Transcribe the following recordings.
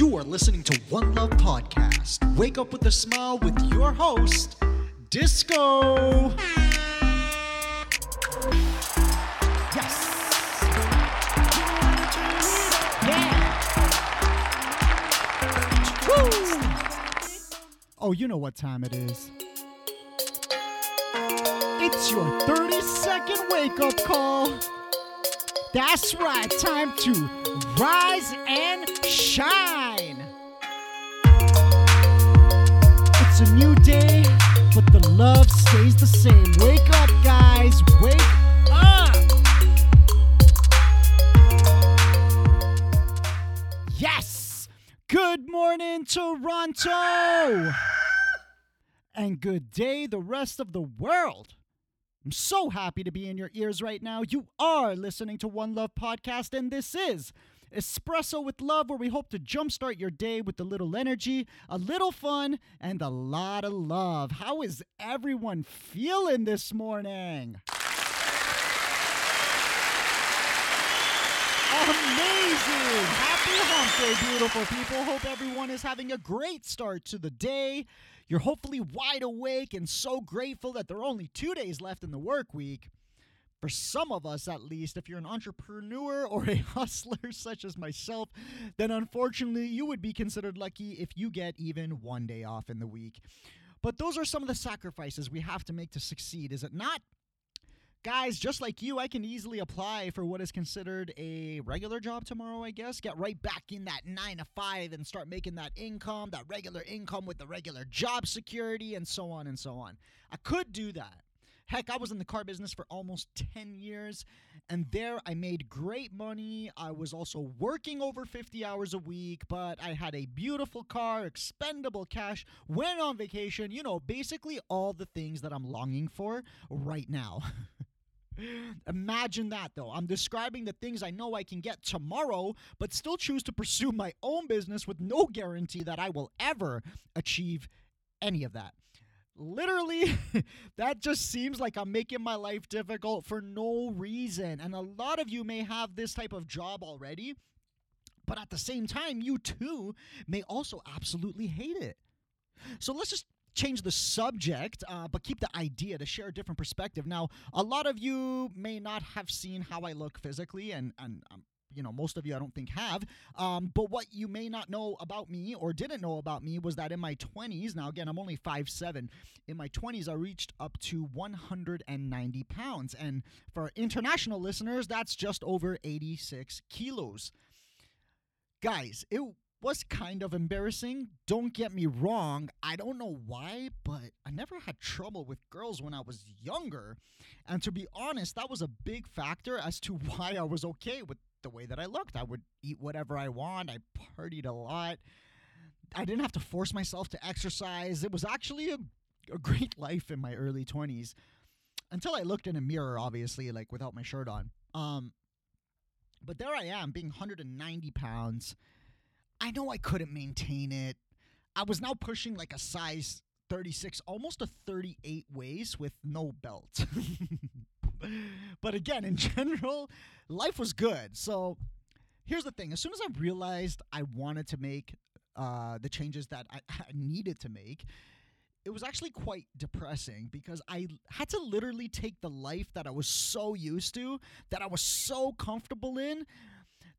You are listening to One Love Podcast. Wake up with a smile with your host, Disco. Yes. Yeah. Woo. Oh, you know what time it is. It's your 30 second wake up call. That's right, time to rise and shine. It's a new day, but the love stays the same. Wake up, guys, wake up. Yes! Good morning, Toronto! And good day, the rest of the world. I'm so happy to be in your ears right now. You are listening to One Love Podcast, and this is Espresso with Love, where we hope to jumpstart your day with a little energy, a little fun, and a lot of love. How is everyone feeling this morning? Amazing! Happy hump day, beautiful people. Hope everyone is having a great start to the day. You're hopefully wide awake and so grateful that there are only two days left in the work week. For some of us, at least, if you're an entrepreneur or a hustler such as myself, then unfortunately you would be considered lucky if you get even one day off in the week. But those are some of the sacrifices we have to make to succeed, is it not? Guys, just like you, I can easily apply for what is considered a regular job tomorrow, I guess. Get right back in that nine to five and start making that income, that regular income with the regular job security, and so on and so on. I could do that. Heck, I was in the car business for almost 10 years, and there I made great money. I was also working over 50 hours a week, but I had a beautiful car, expendable cash, went on vacation, you know, basically all the things that I'm longing for right now. Imagine that though. I'm describing the things I know I can get tomorrow, but still choose to pursue my own business with no guarantee that I will ever achieve any of that. Literally, that just seems like I'm making my life difficult for no reason. And a lot of you may have this type of job already, but at the same time, you too may also absolutely hate it. So let's just change the subject, uh, but keep the idea to share a different perspective. Now, a lot of you may not have seen how I look physically, and and um, you know most of you I don't think have. Um, but what you may not know about me or didn't know about me was that in my 20s, now again I'm only five seven. In my 20s, I reached up to 190 pounds, and for international listeners, that's just over 86 kilos. Guys, it was kind of embarrassing. Don't get me wrong. I don't know why, but I never had trouble with girls when I was younger. And to be honest, that was a big factor as to why I was okay with the way that I looked. I would eat whatever I want, I partied a lot. I didn't have to force myself to exercise. It was actually a, a great life in my early 20s until I looked in a mirror, obviously, like without my shirt on. Um, but there I am, being 190 pounds I know I couldn't maintain it. I was now pushing like a size 36, almost a 38 waist with no belt. but again, in general, life was good. So here's the thing as soon as I realized I wanted to make uh, the changes that I, I needed to make, it was actually quite depressing because I had to literally take the life that I was so used to, that I was so comfortable in,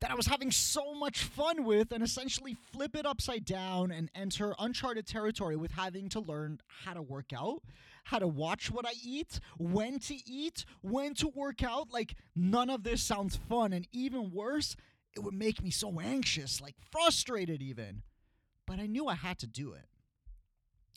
that I was having so much fun with and essentially flip it upside down and enter uncharted territory with having to learn how to work out, how to watch what I eat, when to eat, when to work out. Like, none of this sounds fun. And even worse, it would make me so anxious, like frustrated even. But I knew I had to do it.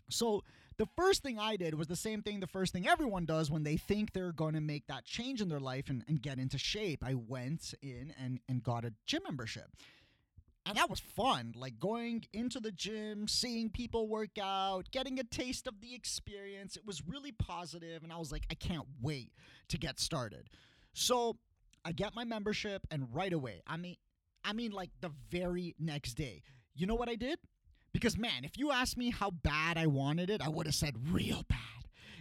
So, the first thing I did was the same thing the first thing everyone does when they think they're going to make that change in their life and, and get into shape. I went in and, and got a gym membership. And that was fun, like going into the gym, seeing people work out, getting a taste of the experience. It was really positive, and I was like, I can't wait to get started. So I get my membership, and right away, I mean, I mean, like the very next day, you know what I did? Because, man, if you asked me how bad I wanted it, I would have said real bad.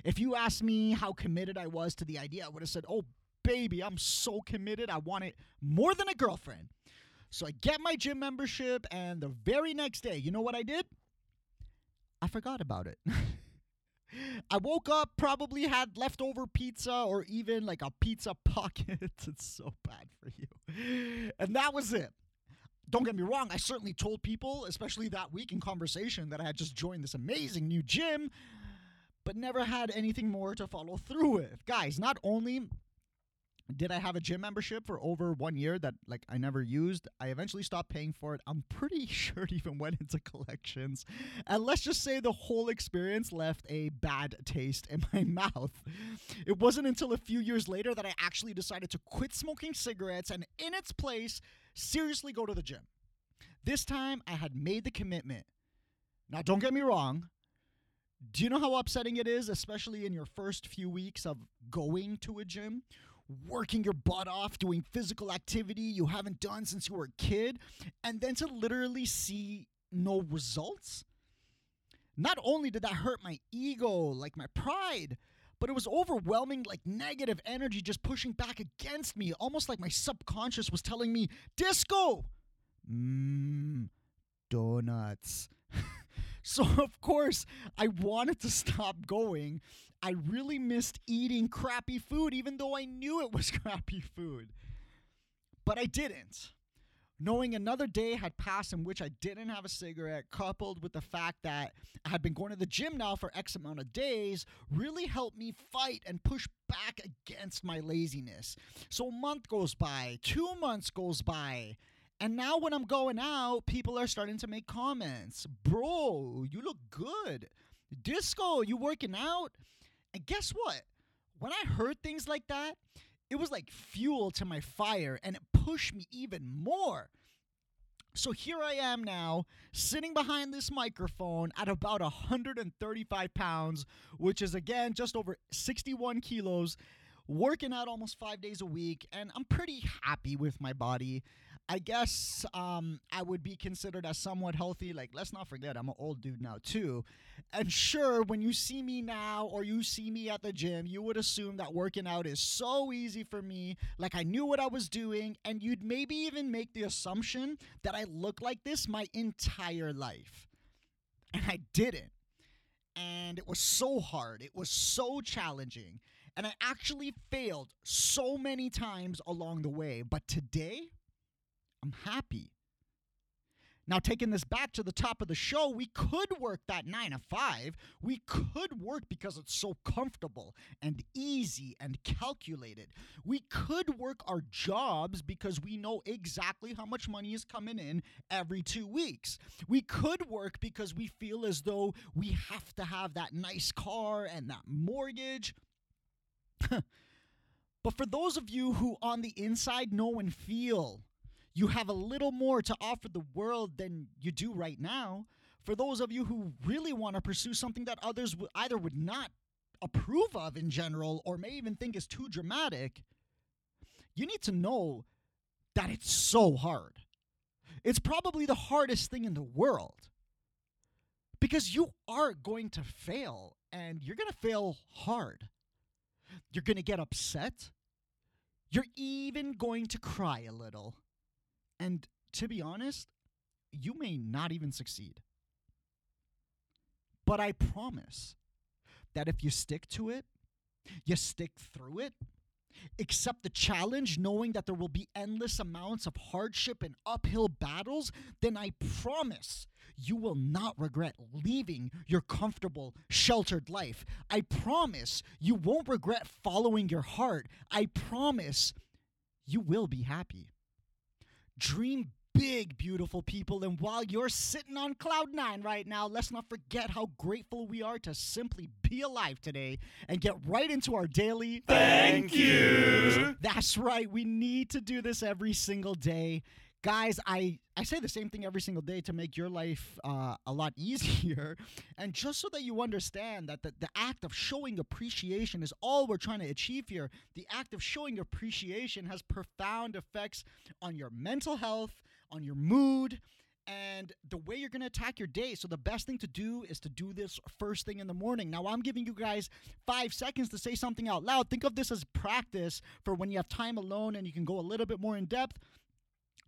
If you asked me how committed I was to the idea, I would have said, oh, baby, I'm so committed. I want it more than a girlfriend. So I get my gym membership, and the very next day, you know what I did? I forgot about it. I woke up, probably had leftover pizza or even like a pizza pocket. it's so bad for you. And that was it. Don't get me wrong, I certainly told people, especially that week in conversation, that I had just joined this amazing new gym, but never had anything more to follow through with. Guys, not only did I have a gym membership for over one year that like I never used? I eventually stopped paying for it. I'm pretty sure it even went into collections. And let's just say the whole experience left a bad taste in my mouth. It wasn't until a few years later that I actually decided to quit smoking cigarettes and in its place seriously go to the gym. This time I had made the commitment. Now don't get me wrong, do you know how upsetting it is, especially in your first few weeks of going to a gym, working your butt off, doing physical activity you haven't done since you were a kid, and then to literally see no results. Not only did that hurt my ego, like my pride, but it was overwhelming, like negative energy just pushing back against me, almost like my subconscious was telling me, Disco! Mmm, donuts. so, of course, I wanted to stop going I really missed eating crappy food, even though I knew it was crappy food. But I didn't. Knowing another day had passed in which I didn't have a cigarette, coupled with the fact that I had been going to the gym now for X amount of days, really helped me fight and push back against my laziness. So a month goes by, two months goes by, and now when I'm going out, people are starting to make comments. Bro, you look good. Disco, you working out? And guess what? When I heard things like that, it was like fuel to my fire and it pushed me even more. So here I am now, sitting behind this microphone at about 135 pounds, which is again just over 61 kilos, working out almost five days a week, and I'm pretty happy with my body. I guess um, I would be considered as somewhat healthy. Like, let's not forget, I'm an old dude now, too. And sure, when you see me now or you see me at the gym, you would assume that working out is so easy for me. Like, I knew what I was doing. And you'd maybe even make the assumption that I look like this my entire life. And I didn't. And it was so hard, it was so challenging. And I actually failed so many times along the way. But today, I'm happy. Now, taking this back to the top of the show, we could work that nine to five. We could work because it's so comfortable and easy and calculated. We could work our jobs because we know exactly how much money is coming in every two weeks. We could work because we feel as though we have to have that nice car and that mortgage. but for those of you who on the inside know and feel you have a little more to offer the world than you do right now. For those of you who really want to pursue something that others either would not approve of in general or may even think is too dramatic, you need to know that it's so hard. It's probably the hardest thing in the world because you are going to fail and you're going to fail hard. You're going to get upset. You're even going to cry a little. And to be honest, you may not even succeed. But I promise that if you stick to it, you stick through it, accept the challenge, knowing that there will be endless amounts of hardship and uphill battles, then I promise you will not regret leaving your comfortable, sheltered life. I promise you won't regret following your heart. I promise you will be happy. Dream big, beautiful people. And while you're sitting on cloud nine right now, let's not forget how grateful we are to simply be alive today and get right into our daily thank you. That's right. We need to do this every single day guys i i say the same thing every single day to make your life uh, a lot easier and just so that you understand that the, the act of showing appreciation is all we're trying to achieve here the act of showing appreciation has profound effects on your mental health on your mood and the way you're going to attack your day. So, the best thing to do is to do this first thing in the morning. Now, I'm giving you guys five seconds to say something out loud. Think of this as practice for when you have time alone and you can go a little bit more in depth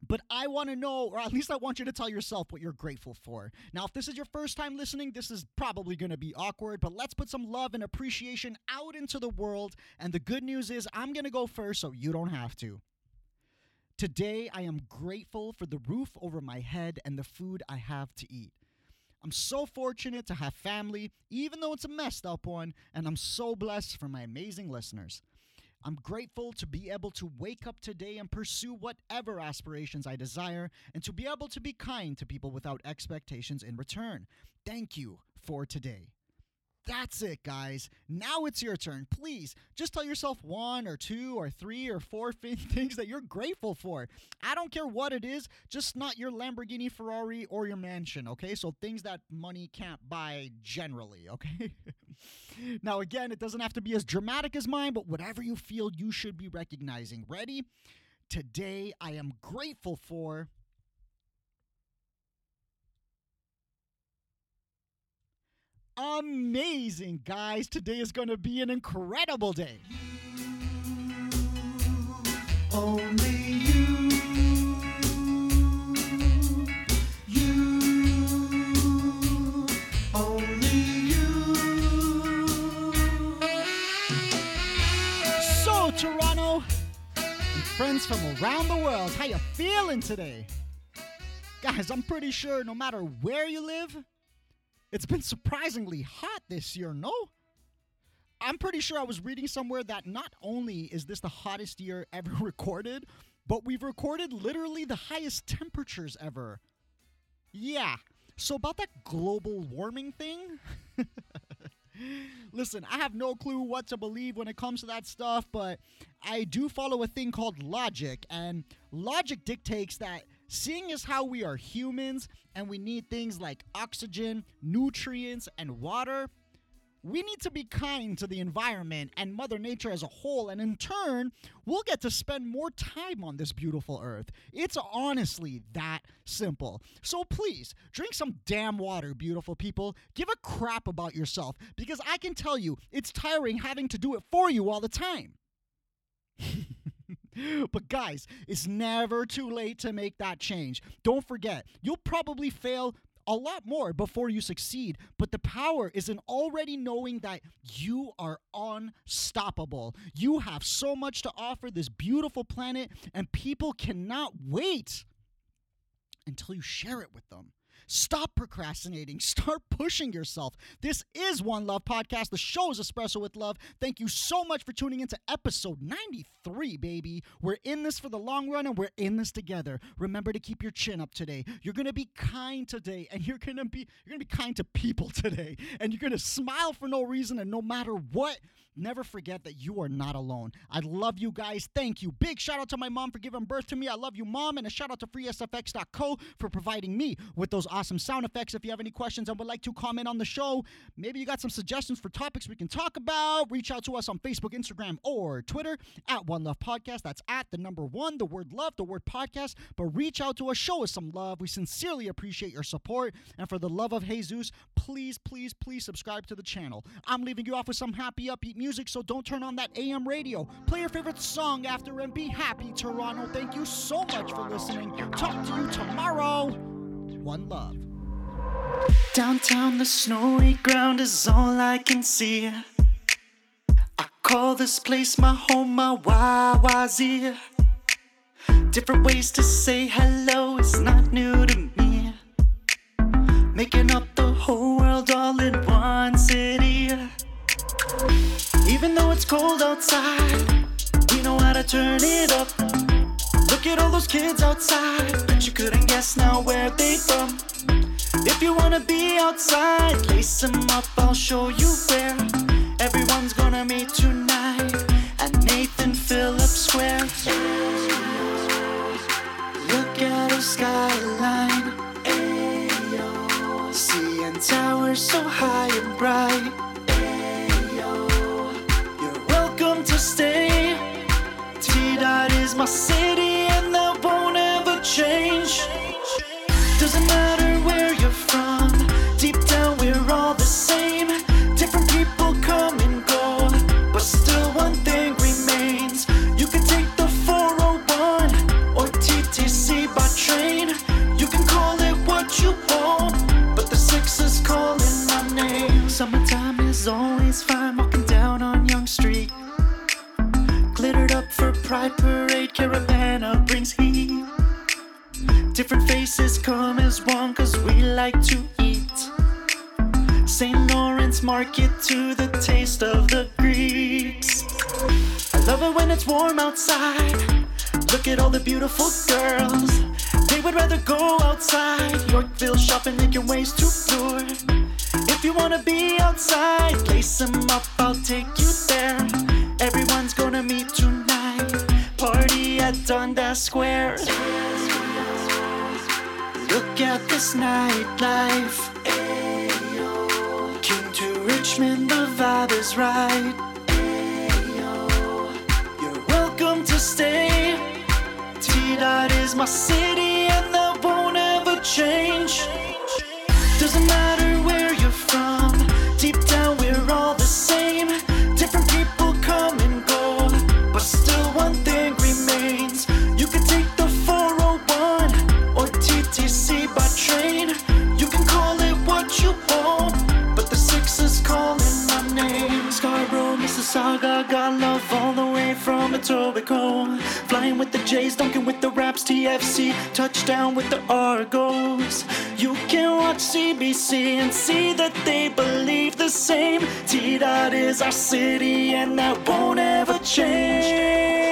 but I want to know, or at least I want you to tell yourself what you're grateful for. Now, if this is your first time listening, this is probably going to be awkward, but let's put some love and appreciation out into the world. And the good news is, I'm going to go first so you don't have to. Today, I am grateful for the roof over my head and the food I have to eat. I'm so fortunate to have family, even though it's a messed up one, and I'm so blessed for my amazing listeners. I'm grateful to be able to wake up today and pursue whatever aspirations I desire and to be able to be kind to people without expectations in return. Thank you for today. That's it, guys. Now it's your turn. Please just tell yourself one or two or three or four things that you're grateful for. I don't care what it is, just not your Lamborghini, Ferrari, or your mansion, okay? So things that money can't buy generally, okay? now, again, it doesn't have to be as dramatic as mine, but whatever you feel, you should be recognizing. Ready? Today, I am grateful for. Amazing, guys. Today is going to be an incredible day. Only you. You. Only you. So, Toronto and friends from around the world, how you feeling today? Guys, I'm pretty sure no matter where you live, it's been surprisingly hot this year, no? I'm pretty sure I was reading somewhere that not only is this the hottest year ever recorded, but we've recorded literally the highest temperatures ever. Yeah. So, about that global warming thing, listen, I have no clue what to believe when it comes to that stuff, but I do follow a thing called logic, and logic dictates that Seeing as how we are humans and we need things like oxygen, nutrients, and water, we need to be kind to the environment and Mother Nature as a whole, and in turn, we'll get to spend more time on this beautiful earth. It's honestly that simple. So please, drink some damn water, beautiful people. Give a crap about yourself because I can tell you, it's tiring having to do it for you all the time. but guys, it's never too late to make that change. Don't forget, you'll probably fail a lot more before you succeed, but the power is in already knowing that you are unstoppable. You have so much to offer this beautiful planet, and people cannot wait until you share it with them. Stop procrastinating. Start pushing yourself. This is One Love Podcast. The show is Espresso with Love. Thank you so much for tuning into episode 93, baby. We're in this for the long run and we're in this together. Remember to keep your chin up today. You're gonna be kind today, and you're gonna be you're gonna be kind to people today. And you're gonna smile for no reason, and no matter what, never forget that you are not alone. I love you guys. Thank you. Big shout out to my mom for giving birth to me. I love you, mom. And a shout out to freesfx.co for providing me with those awesome sound effects. If you have any questions and would like to comment on the show, maybe you got some suggestions for topics we can talk about, reach out to us on Facebook, Instagram, or Twitter at One Love Podcast. That's at the number one, the word love, the word podcast. But reach out to us, show us some love. We sincerely appreciate your support. And for the love of Jesus, please, please, please subscribe to the channel. I'm leaving you off with some happy, upbeat music, so don't turn on that AM radio. Play your favorite song after and be happy, Toronto. Thank you so much for listening. Talk to you tomorrow. One love. Downtown, the snowy ground is all I can see. I call this place my home, my YYZ. Different ways to say hello is not new to me. Making up the whole world all in one city. Even though it's cold outside, we know how to turn it up. Look at all those kids outside, bet you couldn't guess now where they from. If you wanna be outside, lace them up, I'll show you where. Everyone's gonna meet tonight at Nathan Phillips Square. Look at the skyline. Seeing towers so high and bright. Market to the taste of the Greeks. I love it when it's warm outside. Look at all the beautiful girls. They would rather go outside. Yorkville shopping, making ways to tour. If you wanna be outside, lace them up, I'll take you there. Everyone's gonna meet tonight. Party at Dundas Square. Look at this nightlife. Richmond, the vibe is right. You're welcome to stay. T Dot is my city, and that won't ever change. Jays, dunking with the Raps, TFC, touchdown with the Argos. You can watch CBC and see that they believe the same. T Dot is our city, and that won't ever change.